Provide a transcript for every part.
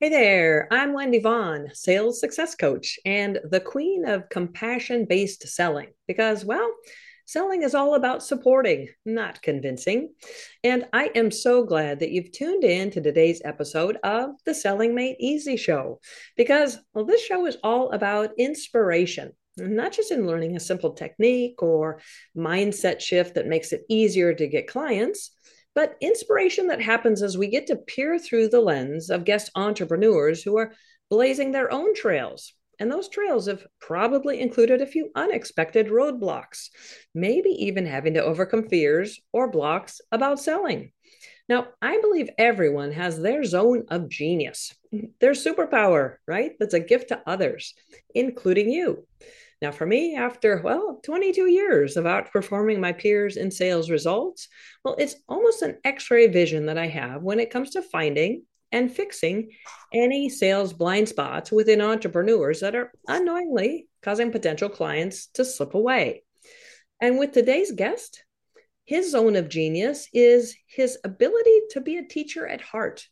Hey there, I'm Wendy Vaughn, sales success coach and the queen of compassion based selling because, well, selling is all about supporting, not convincing. And I am so glad that you've tuned in to today's episode of the Selling Made Easy show because, well, this show is all about inspiration. Not just in learning a simple technique or mindset shift that makes it easier to get clients, but inspiration that happens as we get to peer through the lens of guest entrepreneurs who are blazing their own trails. And those trails have probably included a few unexpected roadblocks, maybe even having to overcome fears or blocks about selling. Now, I believe everyone has their zone of genius, their superpower, right? That's a gift to others, including you. Now, for me, after, well, 22 years of outperforming my peers in sales results, well, it's almost an x ray vision that I have when it comes to finding and fixing any sales blind spots within entrepreneurs that are unknowingly causing potential clients to slip away. And with today's guest, his zone of genius is his ability to be a teacher at heart,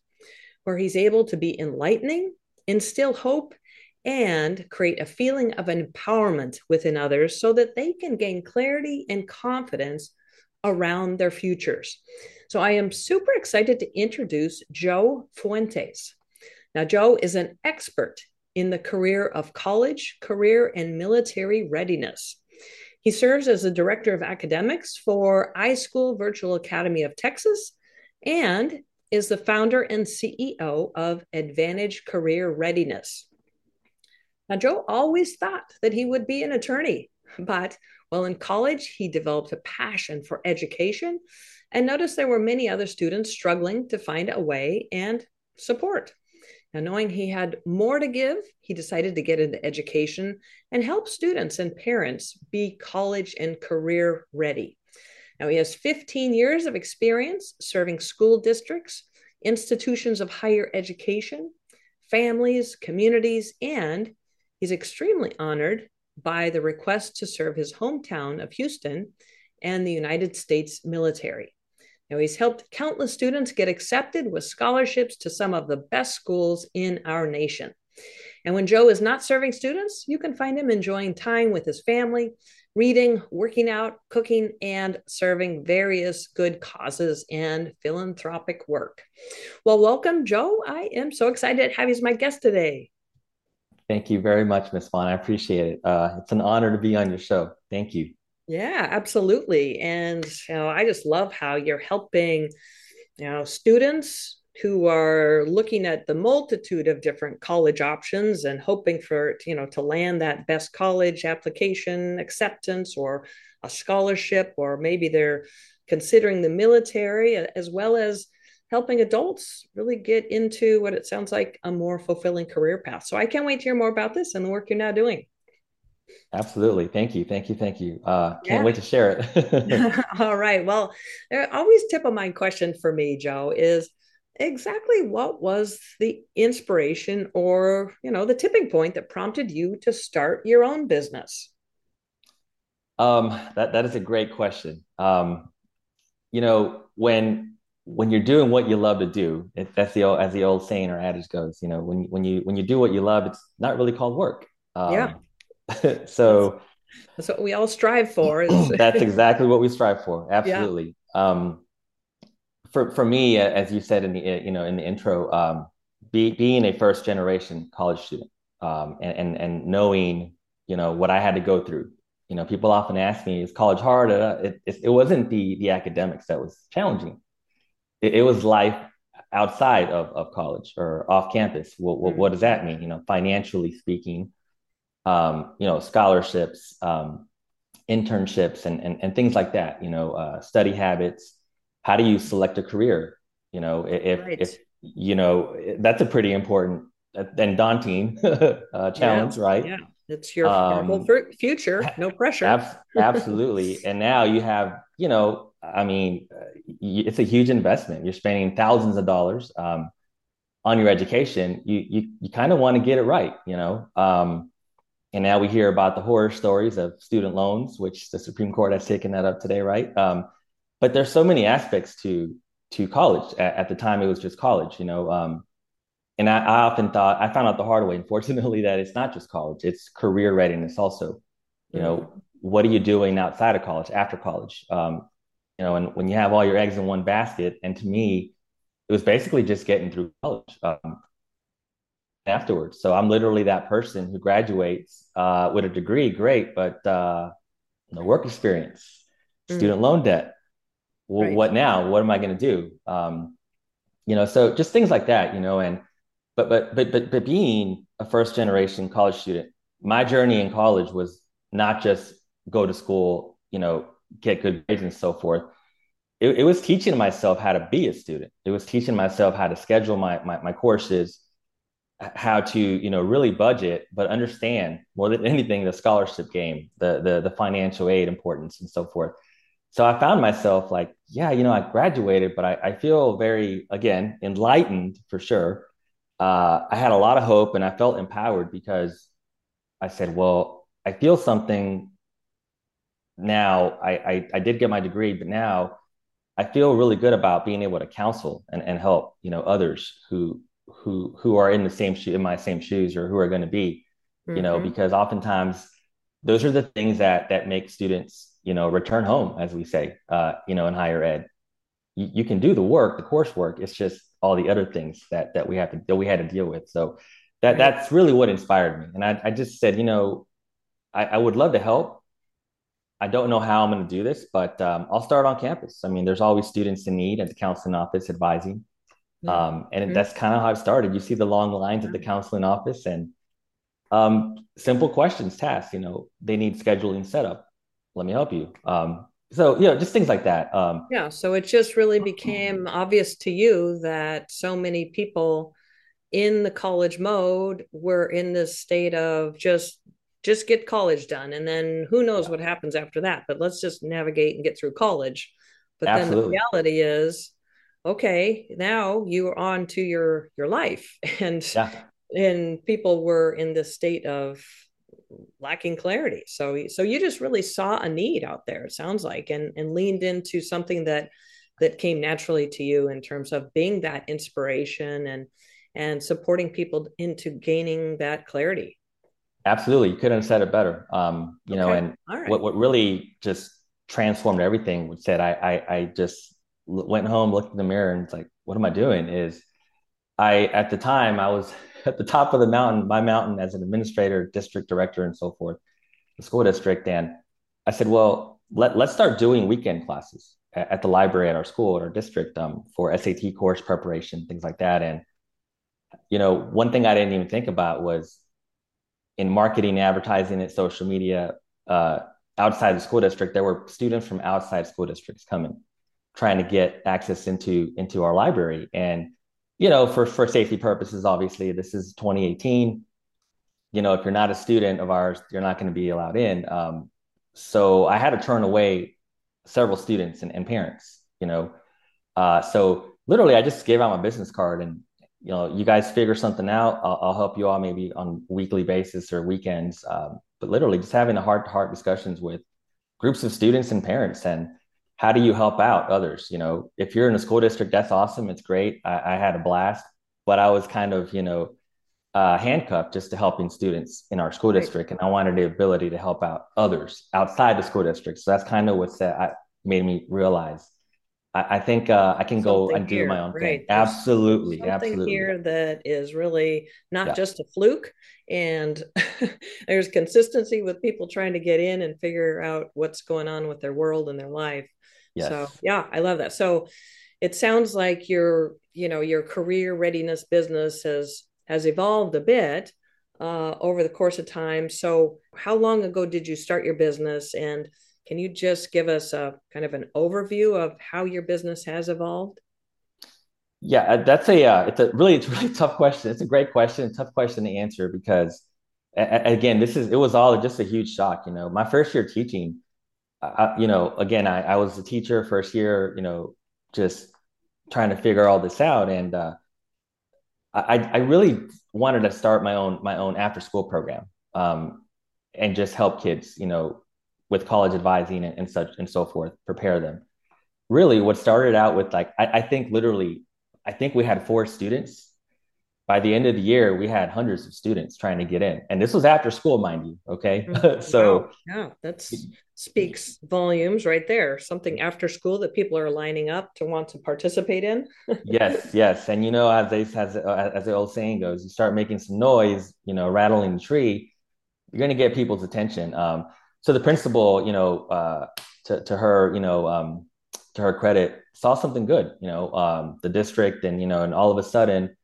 where he's able to be enlightening, instill hope, and create a feeling of empowerment within others so that they can gain clarity and confidence around their futures. So I am super excited to introduce Joe Fuentes. Now, Joe is an expert in the career of college, career, and military readiness. He serves as the director of academics for iSchool Virtual Academy of Texas and is the founder and CEO of Advantage Career Readiness. Now, Joe always thought that he would be an attorney, but while in college, he developed a passion for education and noticed there were many other students struggling to find a way and support. Now, knowing he had more to give, he decided to get into education and help students and parents be college and career ready. Now, he has 15 years of experience serving school districts, institutions of higher education, families, communities, and He's extremely honored by the request to serve his hometown of Houston and the United States military. Now, he's helped countless students get accepted with scholarships to some of the best schools in our nation. And when Joe is not serving students, you can find him enjoying time with his family, reading, working out, cooking, and serving various good causes and philanthropic work. Well, welcome, Joe. I am so excited to have you as my guest today. Thank you very much, Miss Vaughn. I appreciate it. Uh, it's an honor to be on your show. Thank you. Yeah, absolutely. And you know, I just love how you're helping, you know, students who are looking at the multitude of different college options and hoping for, you know, to land that best college application acceptance or a scholarship, or maybe they're considering the military as well as helping adults really get into what it sounds like a more fulfilling career path. So I can't wait to hear more about this and the work you're now doing. Absolutely. Thank you. Thank you. Thank you. Uh, can't yeah. wait to share it. All right. Well, always tip of mind question for me, Joe, is exactly what was the inspiration or, you know, the tipping point that prompted you to start your own business? Um, that, that is a great question. Um, you know, when when you're doing what you love to do, it, that's the old, as the old saying or adage goes. You know, when when you when you do what you love, it's not really called work. Um, yeah. so that's, that's, what we all strive for. that's exactly what we strive for. Absolutely. Yeah. Um, for for me, as you said in the you know in the intro, um, be, being a first generation college student um, and, and and knowing you know what I had to go through. You know, people often ask me, "Is college hard?" Uh, it, it, it wasn't the the academics that was challenging it, it was life outside of, of college or off campus. What, what, what, does that mean? You know, financially speaking, um, you know, scholarships, um, internships, and, and and things like that. You know, uh, study habits. How do you select a career? You know, if right. if you know that's a pretty important and daunting uh, challenge, yeah. right? Yeah. It's your, um, future, no pressure. Ab- absolutely. and now you have, you know, I mean, it's a huge investment. You're spending thousands of dollars um, on your education. You you you kind of want to get it right, you know. Um, and now we hear about the horror stories of student loans, which the Supreme Court has taken that up today, right? Um, but there's so many aspects to to college. At, at, the time, it was just college, you know. Um, and I, I, often thought I found out the hard way, unfortunately, that it's not just college; it's career readiness also. You mm-hmm. know, what are you doing outside of college, after college? Um, you know, and when you have all your eggs in one basket, and to me, it was basically just getting through college um, afterwards. So I'm literally that person who graduates uh, with a degree, great, but uh, no work experience, mm. student loan debt. Well, right. What now? What am I going to do? Um, you know, so just things like that, you know, and but but but but but being a first generation college student, my journey in college was not just go to school, you know, get good grades and so forth. It, it was teaching myself how to be a student. It was teaching myself how to schedule my, my, my courses, how to you know really budget, but understand more than anything the scholarship game, the the the financial aid importance, and so forth. So I found myself like, yeah, you know, I graduated, but I, I feel very again enlightened for sure. Uh, I had a lot of hope, and I felt empowered because I said, well, I feel something now I, I, I did get my degree, but now I feel really good about being able to counsel and, and help, you know, others who who who are in the same shoe in my same shoes or who are going to be, mm-hmm. you know, mm-hmm. because oftentimes those are the things that that make students, you know, return home, as we say, uh, you know, in higher ed. You, you can do the work, the coursework. It's just all the other things that that we have to that we had to deal with. So that that's really what inspired me. And I, I just said, you know, I, I would love to help I don't know how I'm going to do this, but um, I'll start on campus. I mean, there's always students in need at the counseling office advising. Um, and mm-hmm. that's kind of how I've started. You see the long lines at the counseling office and um, simple questions, tasks, you know, they need scheduling setup. Let me help you. Um, so, you know, just things like that. Um, yeah. So it just really became obvious to you that so many people in the college mode were in this state of just just get college done. And then who knows what happens after that but let's just navigate and get through college. But Absolutely. then the reality is okay now you are on to your your life. And yeah. and people were in this state of lacking clarity. So so you just really saw a need out there it sounds like and and leaned into something that that came naturally to you in terms of being that inspiration and and supporting people into gaining that clarity Absolutely, you couldn't have said it better. Um, you okay. know, and right. what what really just transformed everything was that I, I I just went home, looked in the mirror, and it's like, what am I doing? Is I at the time I was at the top of the mountain, my mountain as an administrator, district director, and so forth, the school district, and I said, well, let let's start doing weekend classes at, at the library at our school at our district um, for SAT course preparation, things like that, and you know, one thing I didn't even think about was in marketing, advertising, and social media uh, outside the school district, there were students from outside school districts coming, trying to get access into into our library. And you know, for for safety purposes, obviously, this is 2018. You know, if you're not a student of ours, you're not going to be allowed in. Um, so I had to turn away several students and, and parents. You know, uh, so literally, I just gave out my business card and you know, you guys figure something out. I'll, I'll help you all maybe on weekly basis or weekends. Um, but literally, just having the heart to heart discussions with groups of students and parents, and how do you help out others? You know, if you're in a school district, that's awesome. It's great. I, I had a blast, but I was kind of, you know, uh, handcuffed just to helping students in our school district, and I wanted the ability to help out others outside the school district. So that's kind of what that made me realize I, I think uh, I can go and do my own right. thing. Absolutely, something absolutely. here that is really not yeah. just a fluke, and there's consistency with people trying to get in and figure out what's going on with their world and their life. Yes. So yeah, I love that. So it sounds like your you know your career readiness business has has evolved a bit uh, over the course of time. So how long ago did you start your business and can you just give us a kind of an overview of how your business has evolved? Yeah, uh, that's a uh, it's a really it's a really tough question. It's a great question, a tough question to answer because again, this is it was all just a huge shock. You know, my first year teaching, I, you know, again, I, I was a teacher first year. You know, just trying to figure all this out, and uh, I I really wanted to start my own my own after school program, um, and just help kids. You know, with college advising and, and, such and so forth, prepare them. Really, what started out with like I, I, think literally, I think we had four students, by the end of the year, we had hundreds of students trying to get in, and this was after school, mind you. Okay, mm-hmm. so yeah, that speaks volumes right there. Something after school that people are lining up to want to participate in. yes, yes, and you know, as they as as the old saying goes, you start making some noise, you know, rattling the tree, you're going to get people's attention. Um, so the principal, you know, uh, to to her, you know, um, to her credit, saw something good. You know, um, the district, and you know, and all of a sudden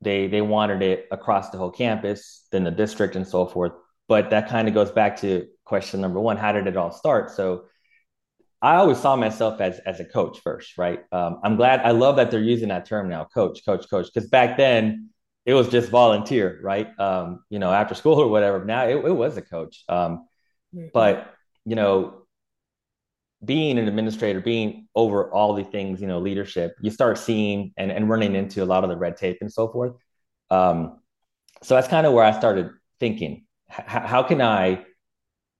they they wanted it across the whole campus, then the district and so forth. But that kind of goes back to question number one: How did it all start? So I always saw myself as as a coach first, right? Um, I'm glad I love that they're using that term now, coach, coach, coach, because back then it was just volunteer, right? Um, you know, after school or whatever. Now it, it was a coach, um, mm-hmm. but you know, being an administrator, being over all the things, you know, leadership, you start seeing and, and running into a lot of the red tape and so forth. Um, so that's kind of where I started thinking, h- how can I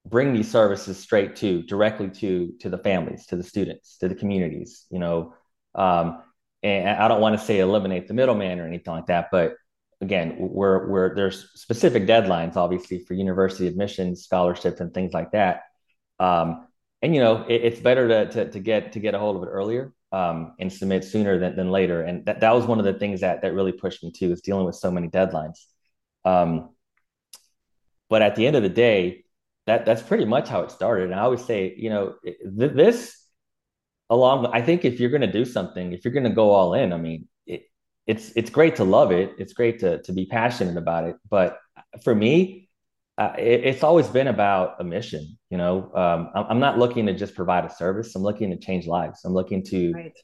bring these services straight to directly to to the families, to the students, to the communities, you know? Um, and I don't want to say eliminate the middleman or anything like that, but again, we're, we're there's specific deadlines, obviously, for university admissions, scholarships, and things like that. Um, and you know it, it's better to, to, to get to get a hold of it earlier um, and submit sooner than, than later. And that, that was one of the things that that really pushed me too is dealing with so many deadlines. Um, but at the end of the day that that's pretty much how it started. And i always say you know th- this along i think if you're going to do something if you're going to go all in i mean it's it's great to love it it's great to to be passionate about it but for me uh, it, it's always been about a mission. You know, um, I'm, I'm, not looking to just provide a service. I'm looking to change lives. I'm looking to, right.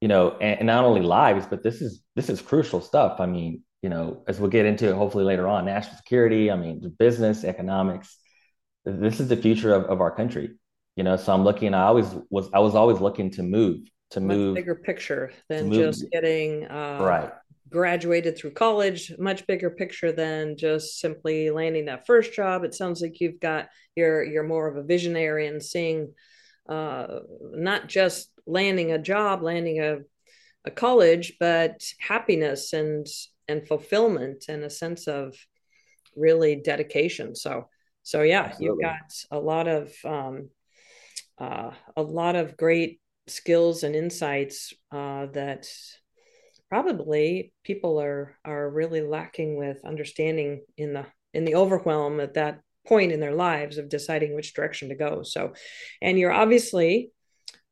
you know, and, and, not only lives, but this is this is crucial stuff. I mean, you know, as we'll get into hopefully later on, national security. I mean, business, economics. This is the future of, of our country. You know, so I'm looking. I always was. I was always looking to move to Much move bigger picture than just getting uh, right. graduated through college. Much bigger picture than just simply landing that first job. It sounds like you've got you're you're more of a visionary and seeing uh, not just landing a job landing a, a college but happiness and and fulfillment and a sense of really dedication. So so yeah Absolutely. you've got a lot of um, uh, a lot of great skills and insights uh, that probably people are are really lacking with understanding in the in the overwhelm at that point in their lives of deciding which direction to go. So and you're obviously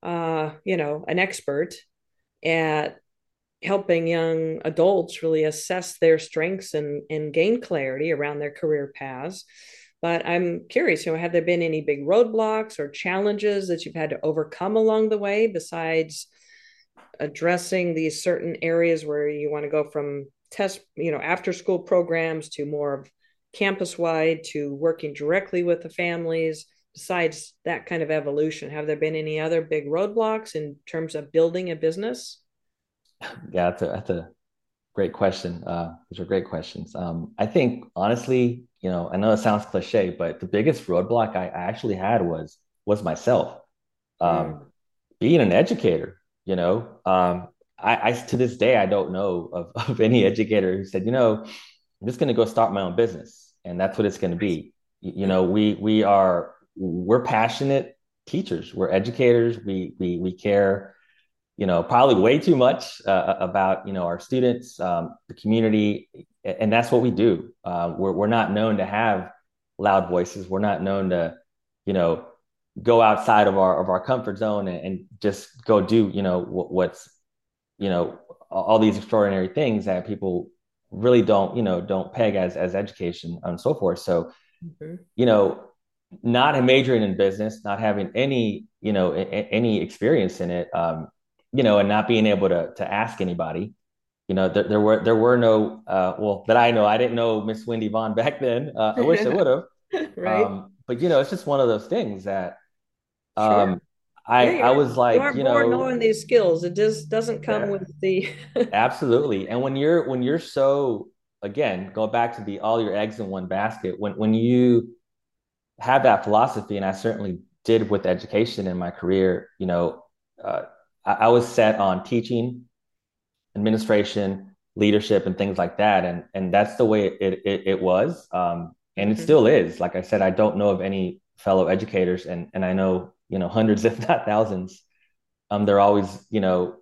uh you know an expert at helping young adults really assess their strengths and and gain clarity around their career paths but i'm curious you know have there been any big roadblocks or challenges that you've had to overcome along the way besides addressing these certain areas where you want to go from test, you know, after school programs to more of campus wide to working directly with the families. Besides that kind of evolution, have there been any other big roadblocks in terms of building a business? Yeah, that's a, that's a great question. Uh, those are great questions. Um, I think honestly, you know, I know it sounds cliche, but the biggest roadblock I, actually had was was myself. Um, mm. Being an educator, you know, um, I, I, to this day I don't know of, of any educator who said, you know, I'm just going to go start my own business, and that's what it's going to be. You, you know, we we are we're passionate teachers, we're educators, we we we care, you know, probably way too much uh, about you know our students, um, the community, and that's what we do. Uh, we're we're not known to have loud voices. We're not known to, you know, go outside of our of our comfort zone and, and just go do you know what's you know all these extraordinary things that people really don't you know don't peg as as education and so forth so mm-hmm. you know not majoring in business not having any you know a, any experience in it um you know and not being able to to ask anybody you know there, there were there were no uh well that i know i didn't know miss wendy vaughn back then uh, i wish i would have right um, but you know it's just one of those things that um, I yeah, I was like, you, you know, knowing these skills. It just doesn't come yeah, with the absolutely. And when you're when you're so again, go back to the all your eggs in one basket. When when you have that philosophy, and I certainly did with education in my career, you know, uh, I, I was set on teaching, administration, leadership and things like that. And and that's the way it it, it was. Um, and it mm-hmm. still is. Like I said, I don't know of any fellow educators, and and I know you know hundreds, if not thousands. Um, they're always you know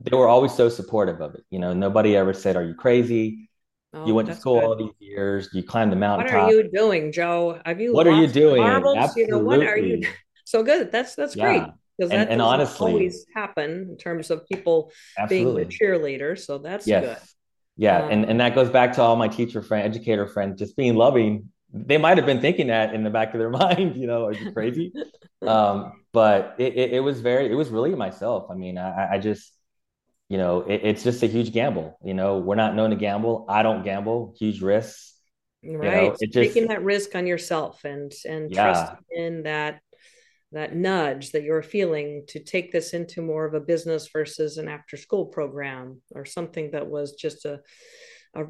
they were always so supportive of it. You know, nobody ever said, "Are you crazy?" Oh, you went to school good. all these years. You climbed the mountain. What are you doing, Joe? Have you? What are you doing? Marbles? Absolutely. You know, what are you? So good. That's that's yeah. great because that and, and honestly always happen in terms of people absolutely. being the cheerleader. So that's yes. good. Yeah, um, and and that goes back to all my teacher friend, educator friends, just being loving. They might have been thinking that in the back of their mind, you know, are you crazy? um, but it, it, it, was very, it was really myself. I mean, I, I just, you know, it, it's just a huge gamble. You know, we're not known to gamble. I don't gamble. Huge risks. Right. You know, just, Taking that risk on yourself and and yeah. trusting in that that nudge that you're feeling to take this into more of a business versus an after school program or something that was just a, a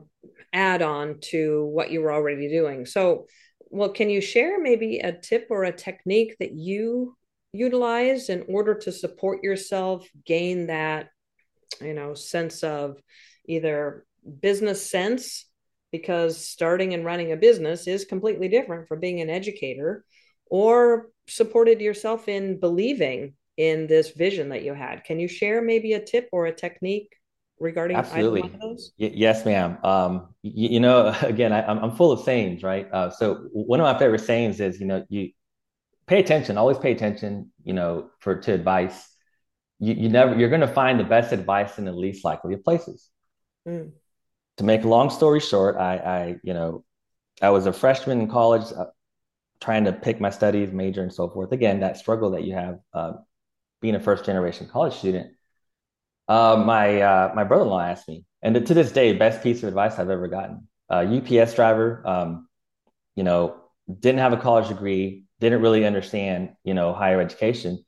add on to what you were already doing. So, well, can you share maybe a tip or a technique that you utilize in order to support yourself, gain that, you know, sense of either business sense because starting and running a business is completely different from being an educator or supported yourself in believing in this vision that you had. Can you share maybe a tip or a technique regarding absolutely. y- yes ma'am. Um, you, you, know again I, am full of sayings right? Uh, so one of my favorite sayings is you know you pay attention always pay attention you know for to advice. You, you never you're going to find the best advice in the least likely of places. Mm. to make a long story short i i you know i was a freshman in college uh, trying to pick my studies, major, and so forth. Again, that struggle that you have uh, being a first generation college student. Uh, my uh, my brother in law asked me, and to this day, best piece of advice I've ever gotten. UPS driver, um, you know, didn't have a college degree, didn't really understand, you know, higher education.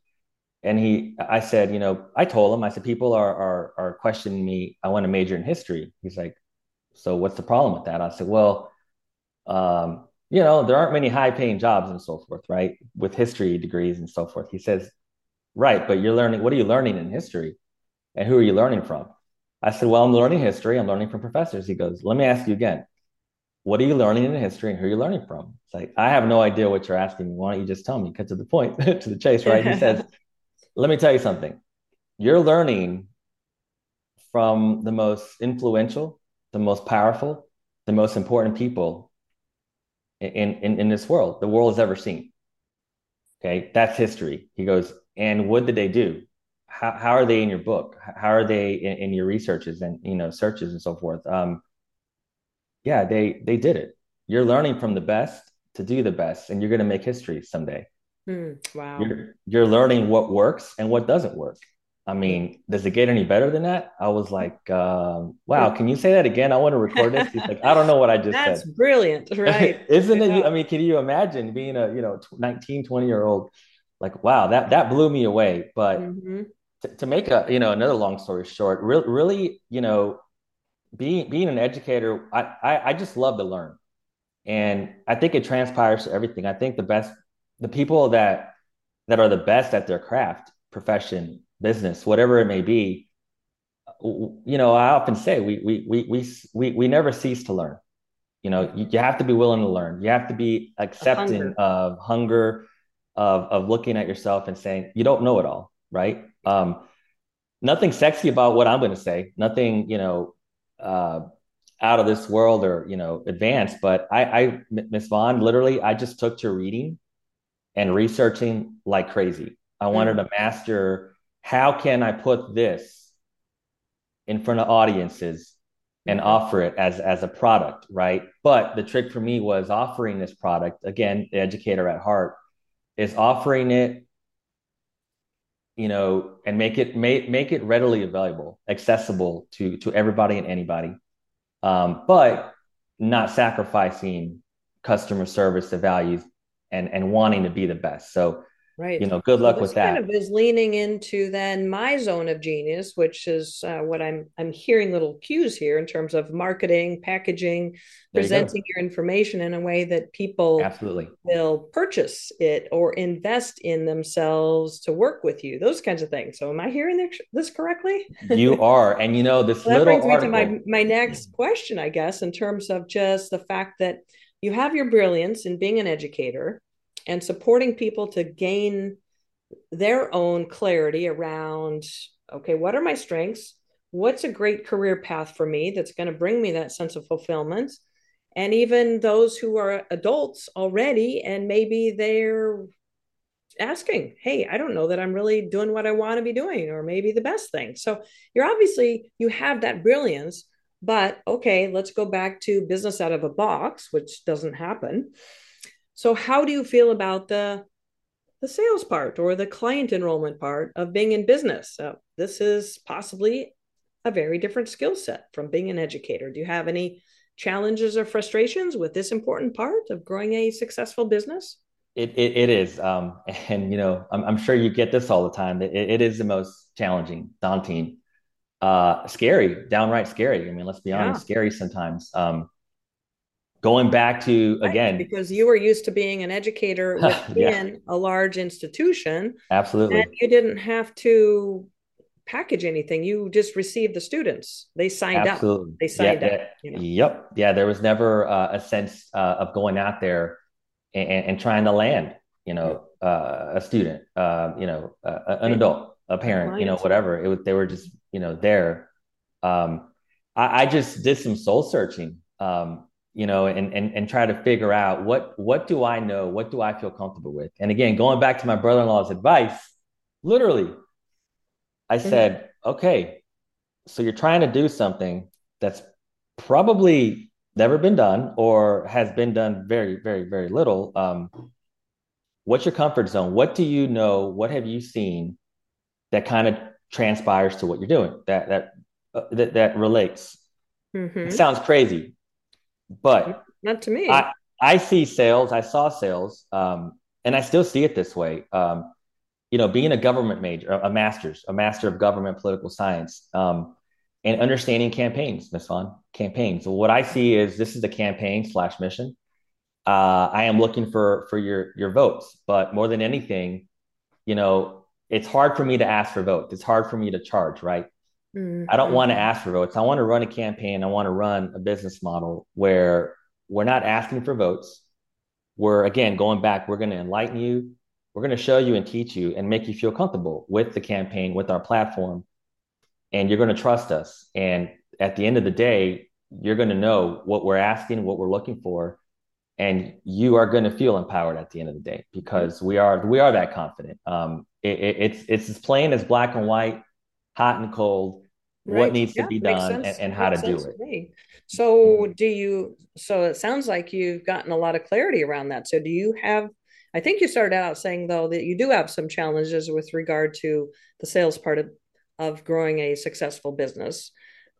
And he, I said, you know, I told him, I said, people are are are questioning me. I want to major in history. He's like, so what's the problem with that? I said, well, um, you know, there aren't many high paying jobs and so forth, right? With history degrees and so forth. He says, right, but you're learning, what are you learning in history? And who are you learning from? I said, well, I'm learning history. I'm learning from professors. He goes, let me ask you again. What are you learning in history and who are you learning from? It's like, I have no idea what you're asking me. Why don't you just tell me? Cut to the point, to the chase, right? he says, let me tell you something. You're learning from the most influential, the most powerful, the most important people in, in, in this world, the world has ever seen. Okay, that's history. He goes, and what did they do? How, how are they in your book? How are they in, in your researches and you know searches and so forth? Um, yeah, they they did it. You're learning from the best to do the best, and you're going to make history someday. Mm, wow. You're, you're learning what works and what doesn't work. I mean, does it get any better than that? I was like, um, wow, can you say that again? I want to record this. He's like, I don't know what I just That's said. That's brilliant, right? Isn't yeah. it? I mean, can you imagine being a, you know, 19, 20 year old? Like, wow, that, that blew me away. But mm-hmm. to, to make a, you know, another long story short, re- really, you know, being, being an educator, I, I, I just love to learn. And I think it transpires to everything. I think the best, the people that, that are the best at their craft profession business, whatever it may be, you know, I often say we we we we we, we never cease to learn. You know, you, you have to be willing to learn. You have to be accepting hunger. of hunger, of of looking at yourself and saying you don't know it all, right? Um, nothing sexy about what I'm going to say. Nothing, you know, uh, out of this world or you know advanced. But I, I Miss Vaughn, literally, I just took to reading and researching like crazy. I wanted mm. to master how can I put this in front of audiences and offer it as as a product, right? But the trick for me was offering this product. Again, the educator at heart is offering it you know and make it make, make it readily available accessible to to everybody and anybody. Um, but not sacrificing customer service the values and and wanting to be the best. So Right. You know, good luck so with that. Kind of is leaning into then my zone of genius, which is uh, what I'm I'm hearing little cues here in terms of marketing, packaging, there presenting you your information in a way that people absolutely will purchase it or invest in themselves to work with you. Those kinds of things. So, am I hearing this correctly? you are, and you know this well, that brings article... me to my my next question, I guess, in terms of just the fact that you have your brilliance in being an educator and supporting people to gain their own clarity around okay, what are my strengths? What's a great career path for me that's going to bring me that sense of fulfillment? And even those who are adults already, and maybe they're asking, hey, I don't know that I'm really doing what I want to be doing, or maybe the best thing. So you're obviously, you have that brilliance, but okay, let's go back to business out of a box, which doesn't happen. So how do you feel about the the sales part or the client enrollment part of being in business? So this is possibly a very different skill set from being an educator. Do you have any challenges or frustrations with this important part of growing a successful business? It, it, it is. Um, and, you know, I'm, I'm, sure you get this all the time. It, it is the most challenging, daunting, uh, scary, downright scary. I mean, let's be honest, scary sometimes. Um, going back to right, again because you were used to being an educator within yeah. a large institution absolutely. and you didn't have to package anything. You just received the students. They signed absolutely. up they signed yeah, up yeah. You know? yep yeah there was never uh, a sense uh, of going out there and, and, trying to land you know uh, a student uh, you know an adult a parent you know whatever. It was they were just you know there. Um, I, I just did some soul searching um, you know, and, and, and try to figure out what, what do I know? What do I feel comfortable with? And again, going back to my brother-in-law's advice, literally, I mm-hmm. said, okay, so you're trying to do something that's probably never been done or has been done very, very, very little. Um, what's your comfort zone? What do you know? What have you seen that kind of transpires to what you're doing that, that, uh, that, that relates? Mm-hmm. It sounds crazy, but not to me. I, I see sales. I saw sales, um, and I still see it this way. Um, you know, being a government major, a master's, a master of government political science, um, and understanding campaigns, Miss Vaughn, campaigns. So what I see is this is a campaign slash mission. Uh, I am looking for for your your votes, but more than anything, you know, it's hard for me to ask for votes. It's hard for me to charge, right? Mm-hmm. I don't want to ask for votes. I want to run a campaign. I want to run a business model where we're not asking for votes. We're again going back. We're going to enlighten you. We're going to show you and teach you and make you feel comfortable with the campaign, with our platform, and you're going to trust us. And at the end of the day, you're going to know what we're asking, what we're looking for, and you are going to feel empowered at the end of the day because we are we are that confident. Um, it, it, it's it's as plain as black and white, hot and cold right. what needs yeah, to be done and, and, how to do it. To so do you so it sounds like you've gotten a lot of clarity around that. So do you have I think you started out saying though that you do have some challenges with regard to the sales part of, of growing a successful business,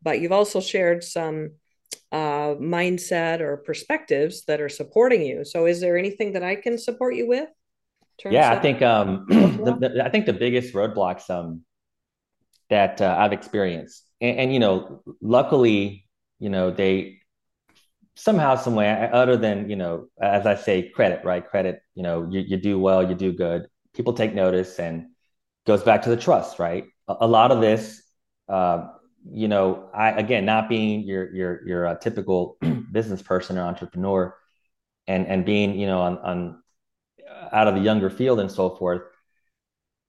but you've also shared some uh, mindset or perspectives that are supporting you. So is there anything that I can support you with? Yeah, I think um, the, the, I think the biggest roadblocks um, that uh, I've experienced. And, and, you know, luckily, you know, they somehow, some way, other than, you know, as I say, credit, right? Credit, you know, you, you do well, you do good. People take notice and goes back to the trust, right? A, a lot of this, uh, you know, I, again, not being your, your, your uh, typical business person or entrepreneur and, and being, you know, on, on out of the younger field and so forth,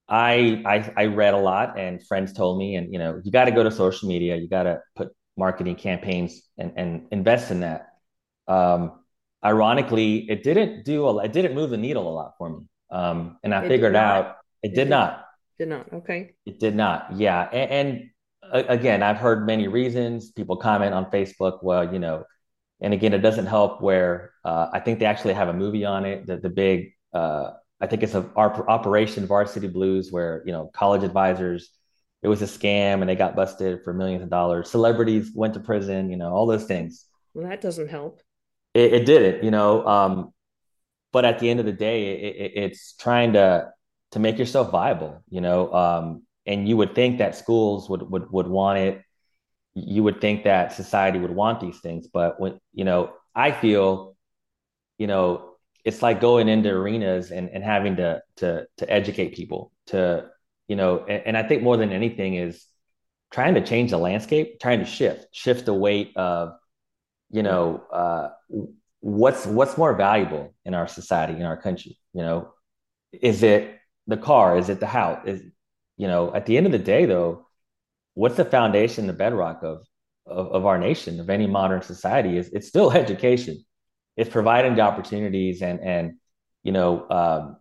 I, I I read a lot, and friends told me, and you know, you got to go to social media. You got to put marketing campaigns and and invest in that. Um, ironically, it didn't do a, it didn't move the needle a lot for me. Um, and I it figured out it, it did, did not. Did not. Okay. It did not. Yeah, and, and again, I've heard many reasons. People comment on Facebook. Well, you know, and again, it doesn't help. Where uh, I think they actually have a movie on it. The the big uh, I think it's a Operation Varsity Blues, where you know college advisors, it was a scam and they got busted for millions of dollars. Celebrities went to prison, you know, all those things. Well, that doesn't help. It, it didn't, you know. Um, but at the end of the day, it, it, it's trying to to make yourself viable, you know. Um, and you would think that schools would would would want it. You would think that society would want these things, but when you know, I feel, you know, it's like going into arenas and, and having to to to educate people to you know and, and, i think more than anything is trying to change the landscape trying to shift shift the weight of you know uh, what's what's more valuable in our society in our country you know? Is it the car? Is it the house? Is you know at the end of the day though what's the foundation the bedrock of of, of our nation of any modern society is it's still education it's providing the opportunities and and you know um,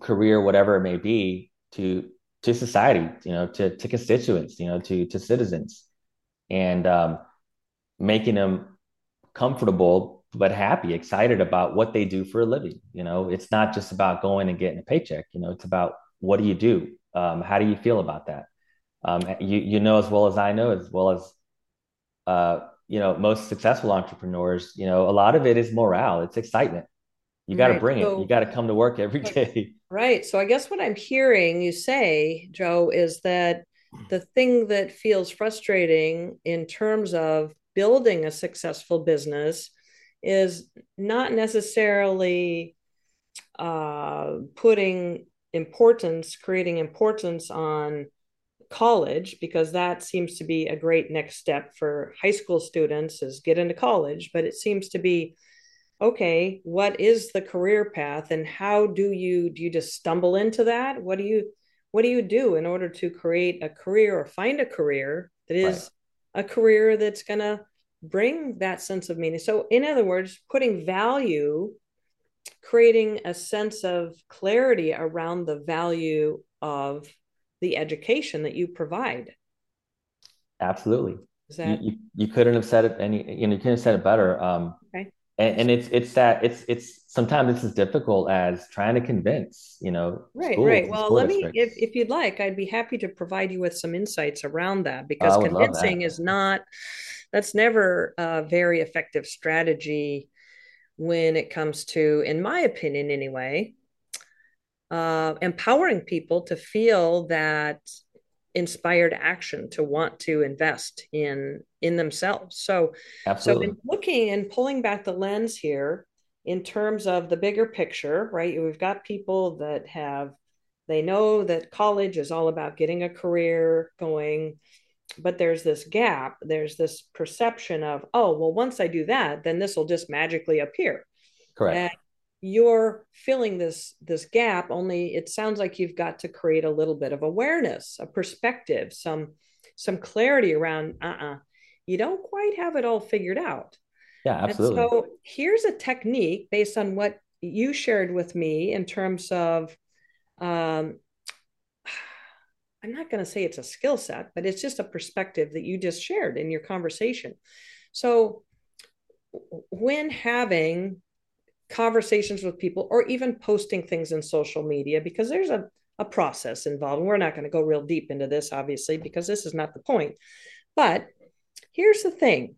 career whatever it may be to to society you know to to constituents you know to to citizens. And um, making them comfortable but happy excited about what they do for a living you know? It's not just about going and getting a paycheck you know? It's about what do you do? Um, how do you feel about that? Um, you you know as well as i know as well as uh, you know most successful entrepreneurs you know a lot of it is morale it's excitement. You got to right. bring so, it you got to come to work every day. Right. So i guess what i'm hearing you say joe is that the thing that feels frustrating in terms of building a successful business is not necessarily uh, putting importance creating importance on college because that seems to be a great next step for high school students is get into college. But it seems to be okay what is the career path and how do you do you just stumble into that? What do you what do you do in order to create a career or find a career that is right. a career that's going to bring that sense of meaning? So in other words putting value creating a sense of clarity around the value of the education that you provide. Absolutely. That... You, you, you, couldn't have said it any, you know, you couldn't have said it better. Um, okay. And, and, it's, it's that it's, it's sometimes it's as difficult as trying to convince, you know, right, right. Well, let districts. me, if, if you'd like, I'd be happy to provide you with some insights around that because convincing that. is not, that's never a very effective strategy when it comes to, in my opinion anyway, uh, empowering people to feel that inspired action to want to invest in in themselves. So Absolutely. so in looking and pulling back the lens here in terms of the bigger picture right we've got people that have they know that college is all about getting a career going but there's this gap there's this perception of oh well once i do that then this will just magically appear. Correct. And you're filling this this gap only it sounds like you've got to create a little bit of awareness a perspective some some clarity around uh-uh you don't quite have it all figured out. Yeah absolutely and so here's a technique based on what you shared with me in terms of um i'm not going to say it's a skill set but it's just a perspective that you just shared in your conversation. So when having conversations with people or even posting things in social media because there's a, a process involved. And we're not going to go real deep into this, obviously, because this is not the point. But here's the thing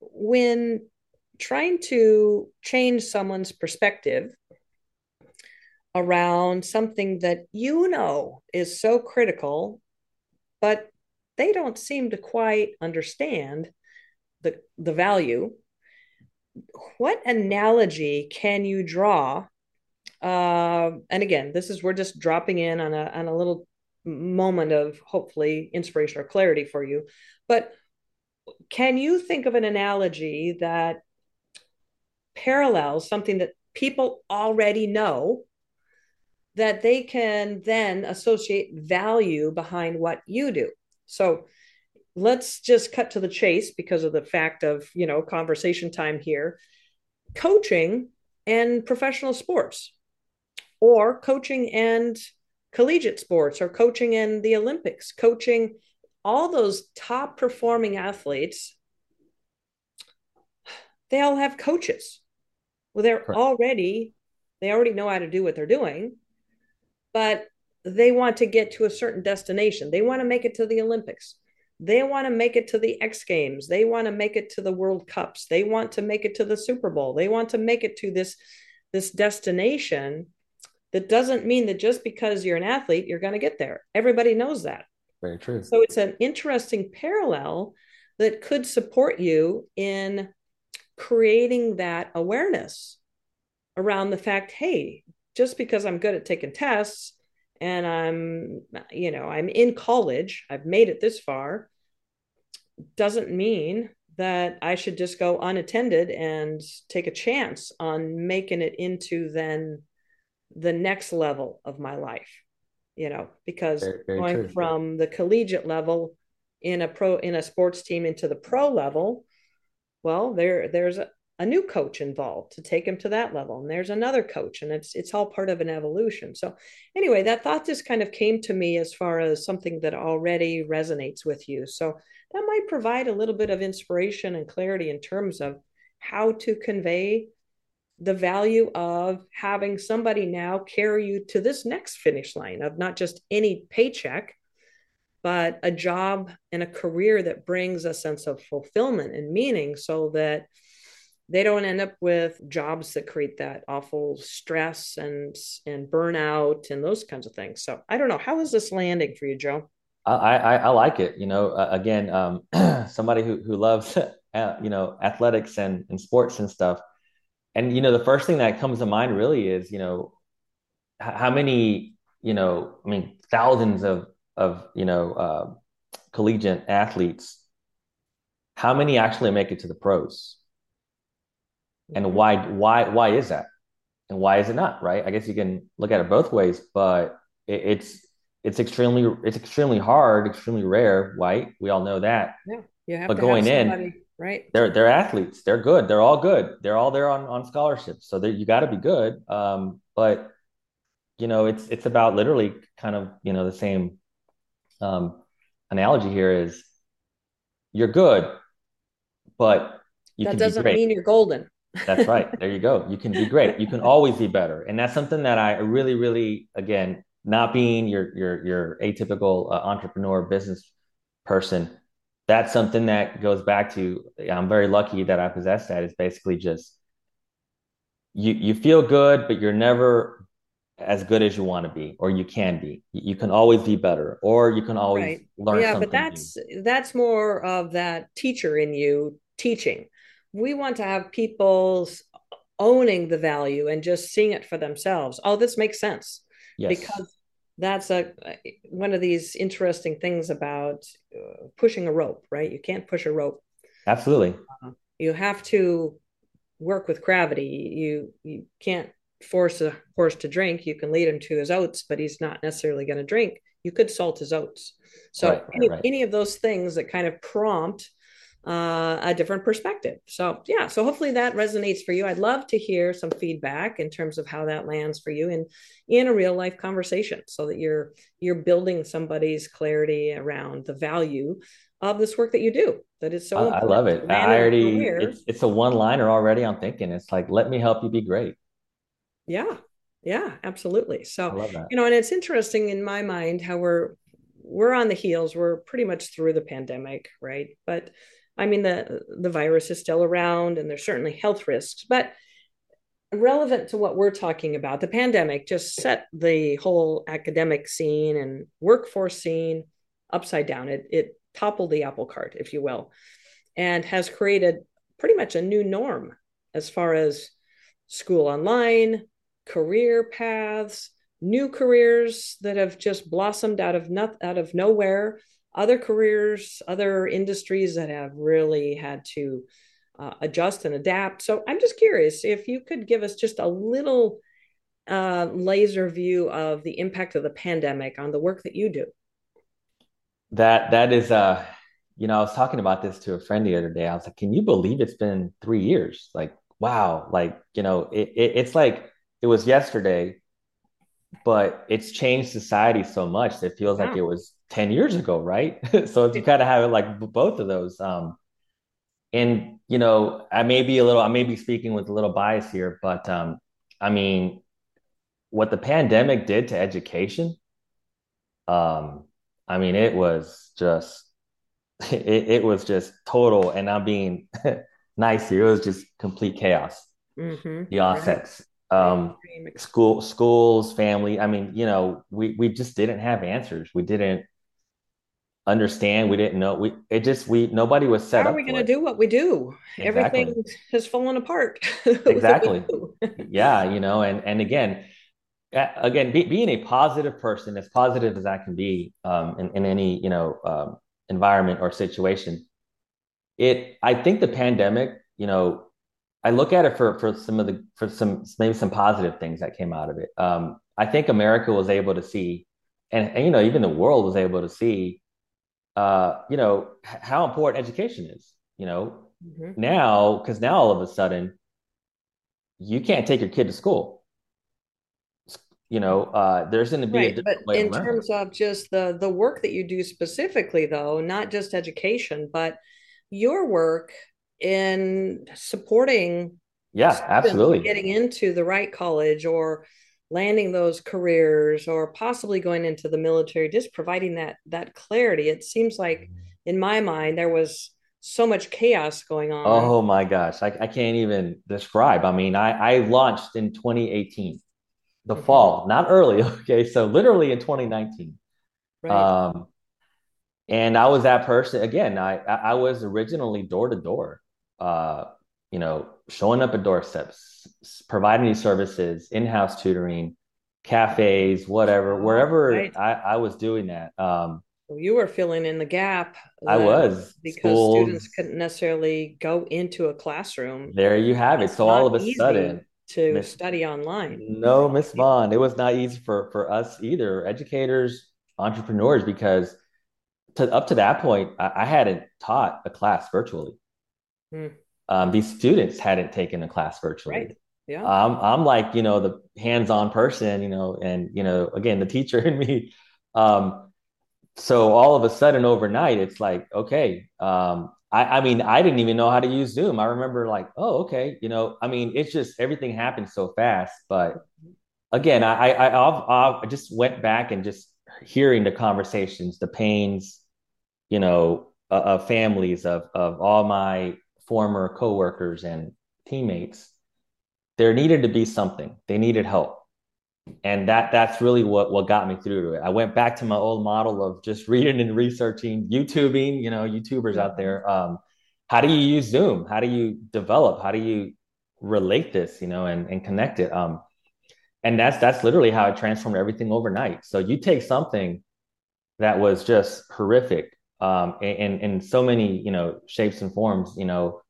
when trying to change someone's perspective around something that you know is so critical, but they don't seem to quite understand the, the value what analogy can you draw? Uh, and again, this is we're just dropping in on a on a little moment of hopefully inspiration or clarity for you. But can you think of an analogy that parallels something that people already know that they can then associate value behind what you do? So let's just cut to the chase because of the fact of you know conversation time here. Coaching and professional sports or coaching and collegiate sports or coaching in the olympics coaching all those top performing athletes. They all have coaches. Well they're Correct. already they already know how to do what they're doing but they want to get to a certain destination. They want to make it to the olympics they want to make it to the X Games. They want to make it to the World Cups. They want to make it to the Super Bowl. They want to make it to this this destination. that doesn't mean that just because you're an athlete, you're going to get there. Everybody knows that. Very true. So it's an interesting parallel that could support you in creating that awareness around the fact hey, just because I'm good at taking tests and I'm, you know, I'm in college, I've made it this far, doesn't mean that I should just go unattended and take a chance on making it into then the next level of my life you know because very, very going true. from the collegiate level in a pro in a sports team into the pro level well there there's a, a new coach involved to take him to that level and there's another coach and it's it's all part of an evolution. So anyway that thought just kind of came to me as far as something that already resonates with you. So that might provide a little bit of inspiration and clarity in terms of how to convey the value of having somebody now carry you to this next finish line of not just any paycheck, but a job and a career that brings a sense of fulfillment and meaning so that they don't end up with jobs that create that awful stress and and burnout and those kinds of things. So I don't know. How is this landing for you, Joe? I I, I like it. You know, uh, again, um, somebody who who loves uh, you know athletics and and sports and stuff and you know the first thing that comes to mind really is you know how many you know i mean thousands of of you know uh, collegiate athletes how many actually make it to the pros and why why why is that and why is it not right i guess you can look at it both ways but it, it's it's extremely it's extremely hard extremely rare right we all know that yeah you have but going in right? They're they're athletes. They're good. They're all good. They're all there on on scholarships. So you got to be good. Um, but you know, it's it's about literally kind of you know the same um, analogy here is you're good, but you that doesn't mean you're golden. That's right. There you go. You can be great. You can always be better, and that's something that I really, really, again, not being your your your atypical uh, entrepreneur business person, that's something that goes back to I'm very lucky that I possess that. It's basically just you you feel good, but you're never as good as you want to be or you can be you can always be better or you can always right. learn yeah but that's new. that's more of that teacher in you teaching we want to have people owning the value and just seeing it for themselves. Oh this makes sense. Yes. because that's a one of these interesting things about uh, pushing a rope right? You can't push a rope. Absolutely. Uh, you have to work with gravity. You you can't force a horse to drink. You can lead him to his oats but he's not necessarily going to drink. You could salt his oats. So right, any, right. any of those things that kind of prompt uh, a different perspective. So yeah, so hopefully that resonates for you. I'd love to hear some feedback in terms of how that lands for you in in a real life conversation, so that you're you're building somebody's clarity around the value of this work that you do. That is so. I, I love it. I already it's, it's a one liner already. I'm thinking it's like let me help you be great. Yeah, yeah, absolutely. So you know, and it's interesting in my mind how we're we're on the heels. We're pretty much through the pandemic, right? But I mean, the the virus is still around, and there's certainly health risks, but relevant to what we're talking about, the pandemic just set the whole academic scene and workforce scene upside down. It it toppled the apple cart, if you will, and has created pretty much a new norm as far as school online, career paths, new careers that have just blossomed out of not, out of nowhere other careers, other industries that have really had to uh, adjust and adapt. So I'm just curious if you could give us just a little uh, laser view of the impact of the pandemic on the work that you do. That that is, uh, you know, I was talking about this to a friend the other day. I was like, "Can you believe it's been three years? Like, wow! Like, you know, it, it it's like it was yesterday, but it's changed society so much that it feels like it was 10 years ago, right? so if you kind of have it like both of those. Um, and you know, I may be a little, I may be speaking with a little bias here, but um, I mean, what the pandemic did to education, um, I mean, it was just, it, it was just total, and I'm being nice here. It was just complete chaos. Mm-hmm. The offsets, um, school, schools, family. I mean, you know, we we just didn't have answers. We didn't understand. We didn't know. We it just we nobody was set How up. How are we going to do what we do? Exactly. Everything has fallen apart. exactly. yeah, you know, and and again, again, be, being a positive person, as positive as I can be um, in in any you know um, environment or situation, it I think the pandemic, you know, I look at it for for some of the for some maybe some positive things that came out of it. Um, I think America was able to see, and, and you know, even the world was able to see uh, you know, how important education is, you know, mm-hmm. now, because now all of a sudden you can't take your kid to school. You know, uh, there's going to be right, but in terms of just the the work that you do specifically, though, not just education, but your work in supporting, yeah, absolutely, getting into the right college or landing those careers or possibly going into the military just providing that that clarity. It seems like in my mind there was so much chaos going on. Oh my gosh. I, I can't even describe. I mean i i launched in 2018 the mm-hmm. fall not early okay? So literally in 2019 right. um and i was that person again i i was originally door to door uh you know showing up at doorsteps providing these services, in-house tutoring, cafes, whatever, wherever right. I, I was doing that. Um, you were filling in the gap. I was because Schools, students couldn't necessarily go into a classroom. There you have it. so all of a sudden, to Ms. study online. No, Miss Vaughn, it was not easy for for us either, educators, entrepreneurs, because to up to that point, I, I hadn't taught a class virtually. Hmm um, these students hadn't taken a class virtually. Right. Yeah. I'm, I'm like, you know, the hands-on person, you know, and, you know, again, the teacher in me. Um, so all of a sudden overnight, it's like, okay. Um, I, I mean, I didn't even know how to use Zoom. I remember like, oh, okay. You know, I mean, it's just, everything happened so fast, but again, I, I, I, I just went back and just hearing the conversations, the pains, you know, uh, of families of, of all my former coworkers and teammates, there needed to be something. They needed help. And that that's really what what got me through to it. I went back to my old model of just reading and researching, YouTubing, you know, YouTubers out there. Um, how do you use Zoom? How do you develop? How do you relate this, you know, and, and connect it? Um, and that's that's literally how it transformed everything overnight. So you take something that was just horrific um, in in so many you know shapes and forms you know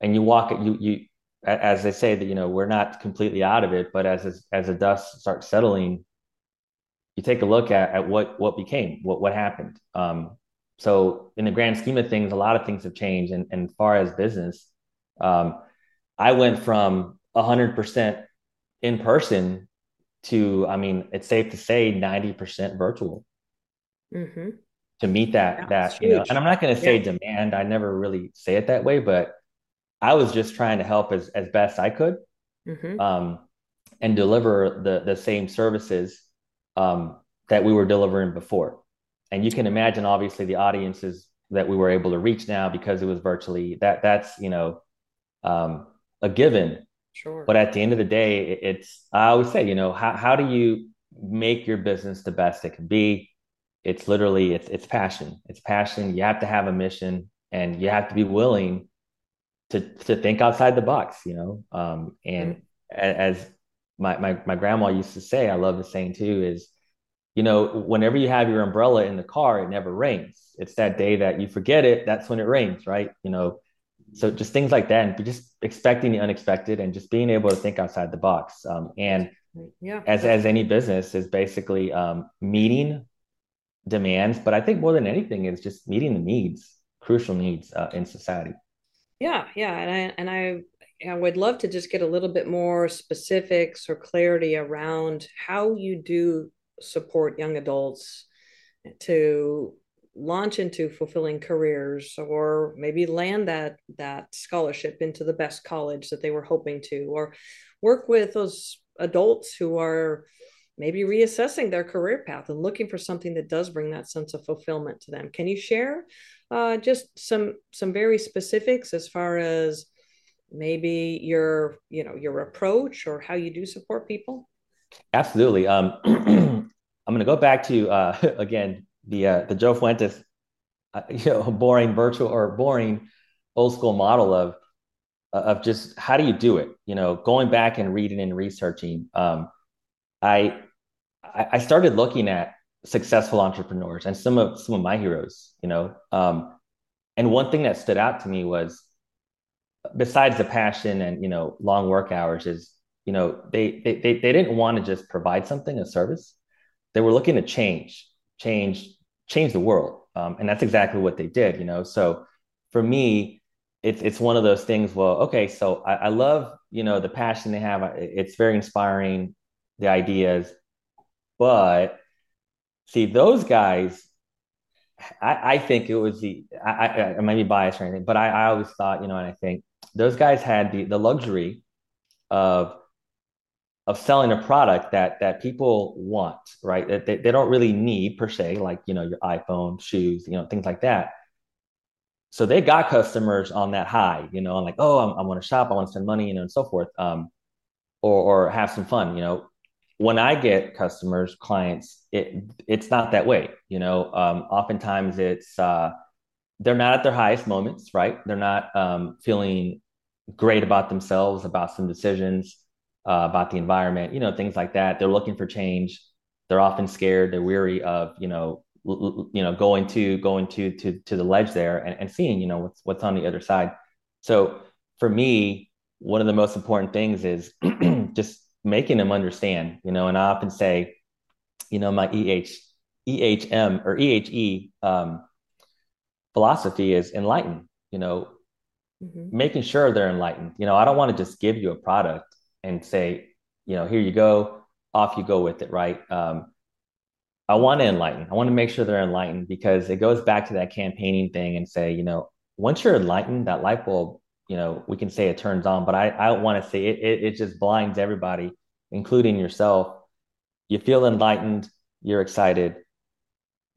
and you walk you you as they say that you know we're not completely out of it but as as the dust starts settling you take a look at, at what what became what what happened. Um, so in the grand scheme of things a lot of things have changed. And, and far as business um, i went from a 100% in person to i mean it's safe to say 90% virtual. Mm-hmm to meet that that you know and i'm not going to say yeah. demand i never really say it that way but i was just trying to help as, as best i could mm-hmm. um, and deliver the the same services um, that we were delivering before. And you can imagine obviously the audiences that we were able to reach now because it was virtually that that's you know um, a given. Sure. But at the end of the day it's i always say you know how, how do you make your business the best it can be it's literally it's it's passion. It's passion. You have to have a mission and you have to be willing to to think outside the box you know? Um, and mm-hmm. as my, my my grandma used to say i love the saying too is you know whenever you have your umbrella in the car it never rains. It's that day that you forget it that's when it rains right? You know? So just things like that and just expecting the unexpected and just being able to think outside the box. Um, and yeah. as as any business is basically um, meeting demands, but I think more than anything is just meeting the needs, crucial needs uh, in society. Yeah, yeah, and I and I I would love to just get a little bit more specifics or clarity around how you do support young adults to launch into fulfilling careers or maybe land that that scholarship into the best college that they were hoping to or work with those adults who are maybe reassessing their career path and looking for something that does bring that sense of fulfillment to them. Can you share uh, just some some very specifics as far as maybe your you know your approach or how you do support people? Absolutely. Um, i'm going to go back to uh, again the uh, the joe fuentes uh, you know boring virtual or boring old school model of of just how do you do it? You know going back and reading and researching um, i i started looking at successful entrepreneurs and some of some of my heroes you know um, and one thing that stood out to me was besides the passion and you know long work hours is you know they they they, they didn't want to just provide something a service. They were looking to change change change the world. Um, and that's exactly what they did you know? So for me it's it's one of those things well okay so I, I love you know the passion they have. It's very inspiring the ideas but see those guys I, I think it was the I, I, I might be biased or anything, but I, I always thought, you know, and I think those guys had the the luxury of of selling a product that that people want, right? That they, they don't really need per se, like you know, your iPhone, shoes, you know, things like that. So they got customers on that high, you know, like, oh, I'm, I want to shop, I want to spend money, you know, and so forth, um, or or have some fun, you know when I get customers, clients, it it's not that way. You know, um, oftentimes it's uh, they're not at their highest moments, right? They're not um, feeling great about themselves, about some decisions, uh, about the environment, you know, things like that. They're looking for change. They're often scared. They're weary of, you know, you know, going to going to to to the ledge there and, and seeing, you know, what's what's on the other side. So for me, one of the most important things is just making them understand, you know, and I often say, you know, my EH, EHM or EHE um, philosophy is enlighten, you know, mm-hmm. making sure they're enlightened. You know, I don't want to just give you a product and say, you know, here you go, off you go with it, right? Um, I want to enlighten. I want to make sure they're enlightened because it goes back to that campaigning thing and say, you know, once you're enlightened, that light bulb you know, we can say it turns on, but I, I want to say it, it, it just blinds everybody, including yourself. You feel enlightened, you're excited.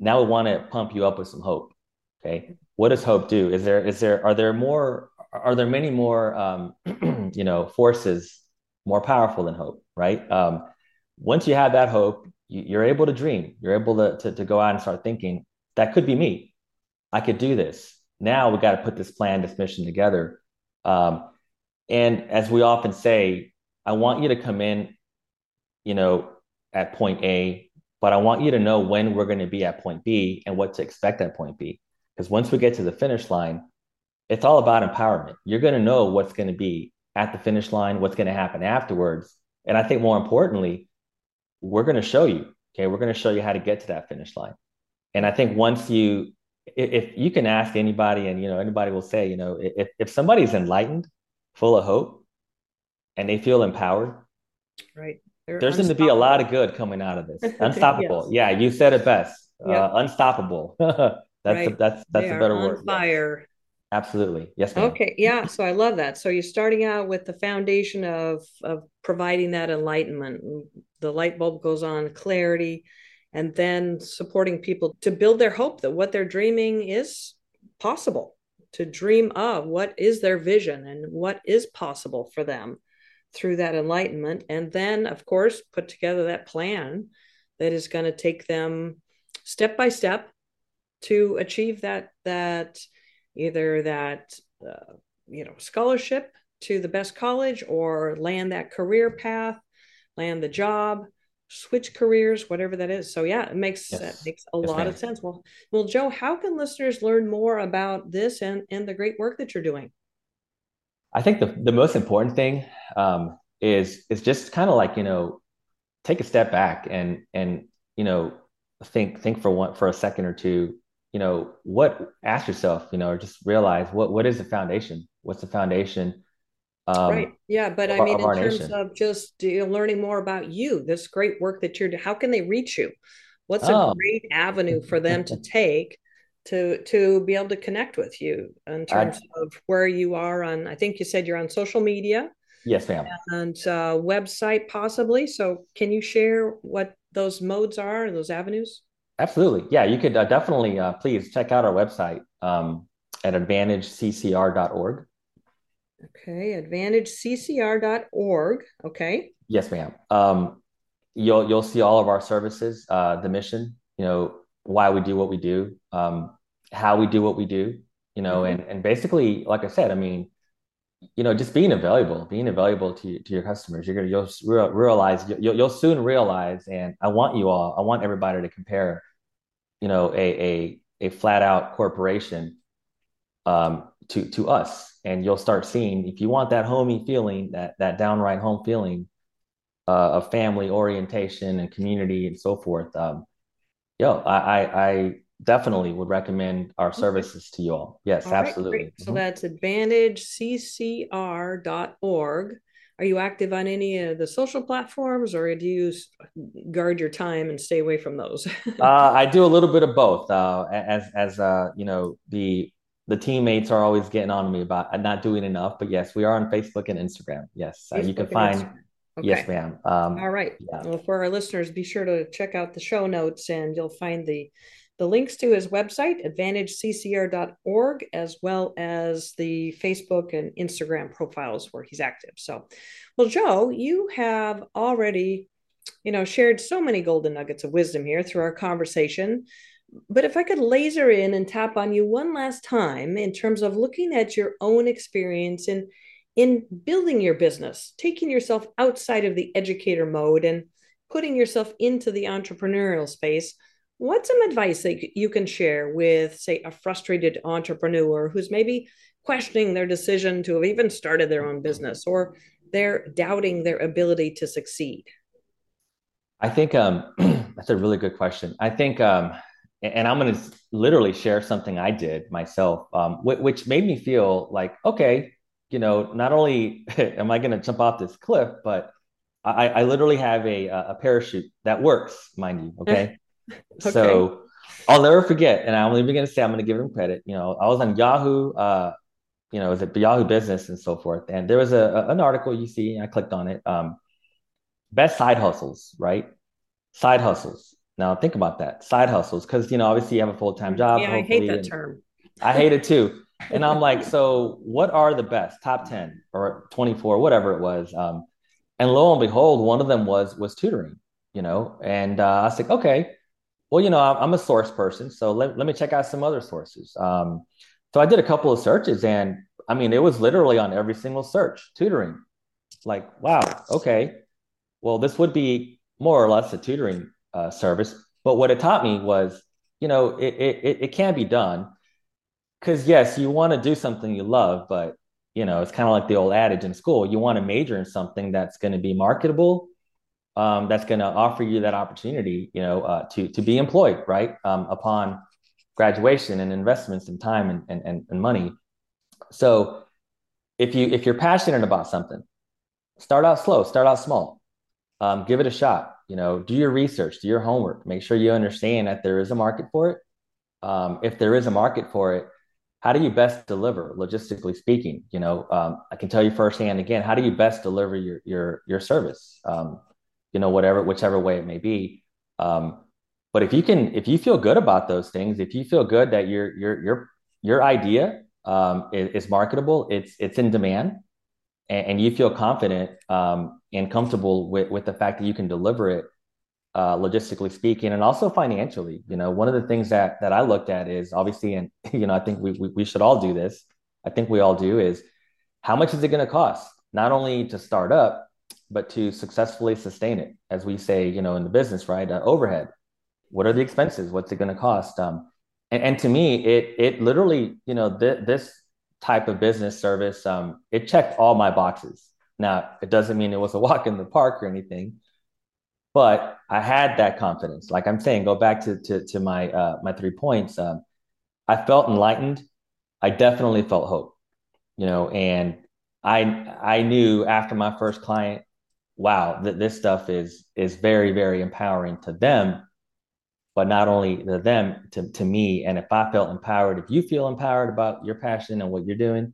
Now we want to pump you up with some hope. Okay. What does hope do? Is there, is there, are there more, are there many more, um, you know, forces more powerful than hope, right? Um, once you have that hope, you, are able to dream. You're able to, to, to go out and start thinking, that could be me. I could do this. Now we got to put this plan, this mission together um, and as we often say, I want you to come in, you know, at point A, but I want you to know when we're going to be at point B and what to expect at point B. Because once we get to the finish line, it's all about empowerment. You're going to know what's going to be at the finish line, what's going to happen afterwards. And I think more importantly, we're going to show you, okay, we're going to show you how to get to that finish line. And I think once you if you can ask anybody and you know anybody will say you know if, if somebody's enlightened full of hope and they feel empowered right. They're there's going to be a lot of good coming out of this. Unstoppable. Yes. yeah you said it best. Uh, unstoppable. That's right. a, that's that's they a better word. Fire. Yes. absolutely. Yes ma'am. okay. Yeah so i love that. So you're starting out with the foundation of of providing that enlightenment. The light bulb goes on clarity and then supporting people to build their hope that what they're dreaming is possible to dream of what is their vision and what is possible for them through that enlightenment and then of course put together that plan that is going to take them step by step to achieve that that either that uh, you know scholarship to the best college or land that career path land the job switch careers, whatever that is. So yeah, it makes yes. it makes a yes, lot ma'am. of sense. Well, well, Joe, how can listeners learn more about this and and the great work that you're doing? I think the the most important thing um, is is just kind of like you know take a step back and and you know think think for one for a second or two you know what ask yourself you know or just realize what what is the foundation what's the foundation um, right. Yeah. But I mean, in terms nation. of just you know, learning more about you, this great work that you're doing, how can they reach you? What's oh. a great avenue for them to take to to be able to connect with you in terms I, of where you are on? I think you said you're on social media. Yes, ma'am. And uh, website possibly. So, can you share what those modes are, and those avenues? Absolutely. Yeah, you could uh, definitely uh, please check out our website um, at advantageccr.org Okay, advantageccr.org. Okay. Yes, ma'am. Um, you'll you'll see all of our services, uh, the mission, you know, why we do what we do, um, how we do what we do, you know, mm-hmm. and and basically, like I said, I mean, you know, just being available, being available to to your customers. You're gonna you'll realize you'll you'll soon realize, and I want you all, I want everybody to compare, you know, a a a flat out corporation um, to to us, and you'll start seeing if you want that homey feeling, that that downright home feeling uh, of family orientation and community and so forth. Um, yo, I, I, I definitely would recommend our services to you all. Yes, all absolutely. Right, so mm-hmm. that's advantageccr.org. Are you active on any of the social platforms or do you guard your time and stay away from those? uh, I do a little bit of both. Uh, as, as, uh, you know, the, the teammates are always getting on me about not doing enough, but yes, we are on Facebook and Instagram. Yes, uh, you can find, Okay. Yes, ma'am. Um, All right. Yeah. Well, for our listeners, be sure to check out the show notes and you'll find the the links to his website, advantageccr.org, as well as the Facebook and Instagram profiles where he's active. So, well, Joe, you have already, you know, shared so many golden nuggets of wisdom here through our conversation. But if I could laser in and tap on you one last time in terms of looking at your own experience in in building your business, taking yourself outside of the educator mode and putting yourself into the entrepreneurial space, what's some advice that you can share with, say, a frustrated entrepreneur who's maybe questioning their decision to have even started their own business or they're doubting their ability to succeed? I think um, that's a really good question. I think, um, and I'm going to literally share something I did myself, um, which made me feel like, okay, you know, not only am I going to jump off this cliff, but I, I literally have a, a parachute that works, mind you. Okay. okay. So I'll never forget. And I'm even going to say, I'm going to give him credit. You know, I was on Yahoo, uh, you know, it was at Yahoo Business and so forth. And there was a, an article you see, I clicked on it. Um, best side hustles, right? Side hustles. Now think about that. Side hustles. Cause you know, obviously you have a full-time job. Yeah, I hate that term. I hate it too and I'm like, so what are the best top 10 or 24, whatever it was? Um, and lo and behold, one of them was was tutoring, you know, and uh, I was like, okay, well, you know, I'm a source person, so let, let me check out some other sources. Um, so I did a couple of searches, and I mean, it was literally on every single search, tutoring. Like, wow, okay, well, this would be more or less a tutoring uh, service. But what it taught me was, you know, it, it, it can be done because yes, you want to do something you love, but you know, it's kind of like the old adage in school. You want to major in something that's going to be marketable, um, that's going to offer you that opportunity, you know, uh, to to be employed, right, um, upon graduation and investments and time and, and and money. So, if you if you're passionate about something, start out slow, start out small, um, give it a shot. You know, do your research, do your homework, make sure you understand that there is a market for it. Um, if there is a market for it, how do you best deliver logistically speaking? You know um, i can tell you firsthand again how do you best deliver your your your service? Um, you know whatever whichever way it may be. Um, but if you can if you feel good about those things if you feel good that your your your your idea um, is, is, marketable it's it's in demand and, and you feel confident um, and comfortable with with the fact that you can deliver it uh, logistically speaking, and also financially. You know, one of the things that that I looked at is obviously, and you know, I think we we, we should all do this. I think we all do is how much is it going to cost not only to start up but to successfully sustain it, as we say, you know, in the business, right? Uh, overhead. What are the expenses? What's it going to cost? Um, and, and to me, it it literally, you know, th- this type of business service, um, it checked all my boxes. Now, it doesn't mean it was a walk in the park or anything, but I had that confidence. Like I'm saying, go back to to, to my uh, my three points. Um, I felt enlightened. I definitely felt hope. You know, and I I knew after my first client, wow, that this stuff is is very very empowering to them, but not only to them to to me. And if I felt empowered, if you feel empowered about your passion and what you're doing,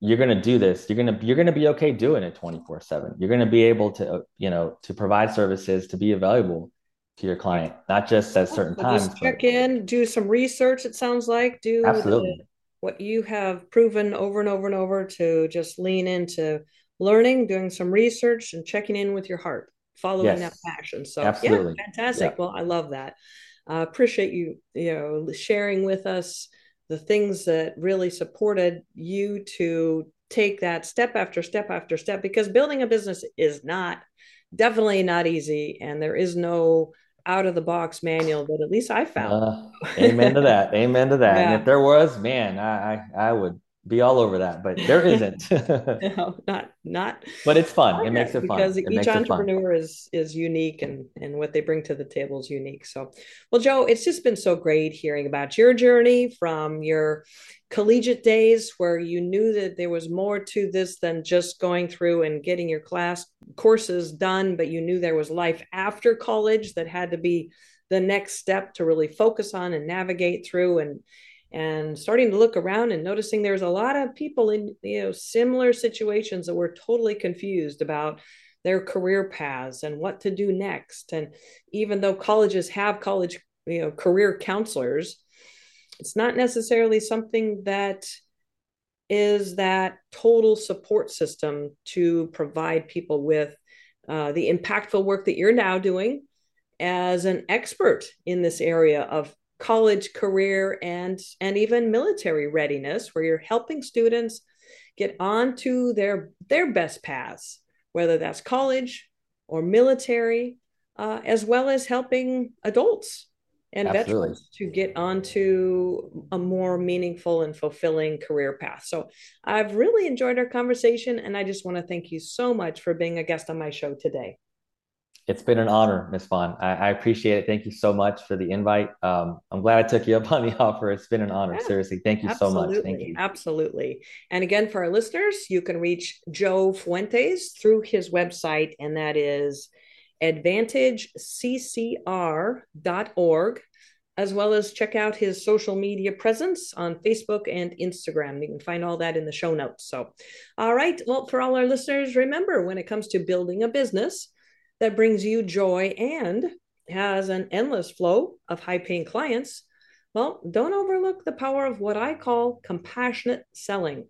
you're going to do this. You're going to you're going to be okay doing it 24 7 you're going to be able to uh, you know to provide services to be available to your client not just at certain times just check in do some research it sounds like. Do absolutely. what you have proven over and over and over to just lean into learning, doing some research, and checking in with your heart, following yes. that passion. So, Absolutely. yeah, fantastic. Yeah. Well, I love that. Uh, appreciate you, you know, sharing with us the things that really supported you to take that step after step after step because building a business is not definitely not easy and there is no out of the box manual that at least I found. Uh, amen to that. Amen to that. Yeah. And if there was, man, I, I, I would be all over that, but there isn't. no, not not. But it's fun. It makes it fun because it each entrepreneur is is unique and and what they bring to the table is unique. So, well, Joe, it's just been so great hearing about your journey from your collegiate days where you knew that there was more to this than just going through and getting your class courses done, but you knew there was life after college that had to be the next step to really focus on and navigate through and and starting to look around and noticing there's a lot of people in you know similar situations that were totally confused about their career paths and what to do next. And even though colleges have college you know career counselors it's not necessarily something that is that total support system to provide people with uh, the impactful work that you're now doing as an expert in this area of college career and and even military readiness where you're helping students get onto their their best paths whether that's college or military uh, as well as helping adults and Absolutely. veterans to get onto a more meaningful and fulfilling career path. So I've really enjoyed our conversation, and I just want to thank you so much for being a guest on my show today. It's been an honor, Ms. Vaughn. I, I, appreciate it. Thank you so much for the invite. Um, I'm glad I took you up on the offer. It's been an honor. Yeah, Seriously. Thank you so much. Thank you. Absolutely. And again, for our listeners, you can reach Joe Fuentes through his website, and that is advantageccr.org, as well as check out his social media presence on Facebook and Instagram. You can find all that in the show notes. So, all right. Well, for all our listeners, remember when it comes to building a business, that brings you joy and has an endless flow of high paying clients, well, don't overlook the power of what I call compassionate selling,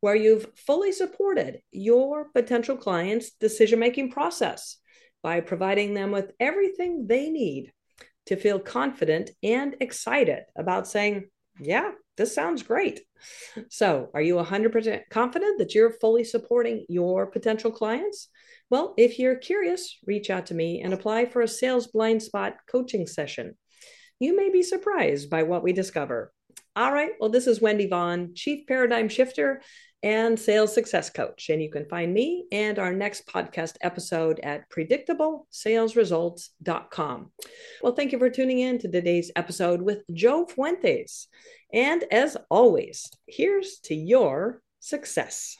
where you've fully supported your potential client's decision making process by providing them with everything they need to feel confident and excited about saying, Yeah, this sounds great. So, are you 100% confident that you're fully supporting your potential clients? Well, if you're curious, reach out to me and apply for a sales blind spot coaching session. You may be surprised by what we discover. All right, well, this is Wendy Vaughn, Chief Paradigm Shifter and Sales Success Coach. And you can find me and our next podcast episode at predictablesalesresults.com. Well, thank you for tuning in to today's episode with Joe Fuentes. And as always, here's to your success.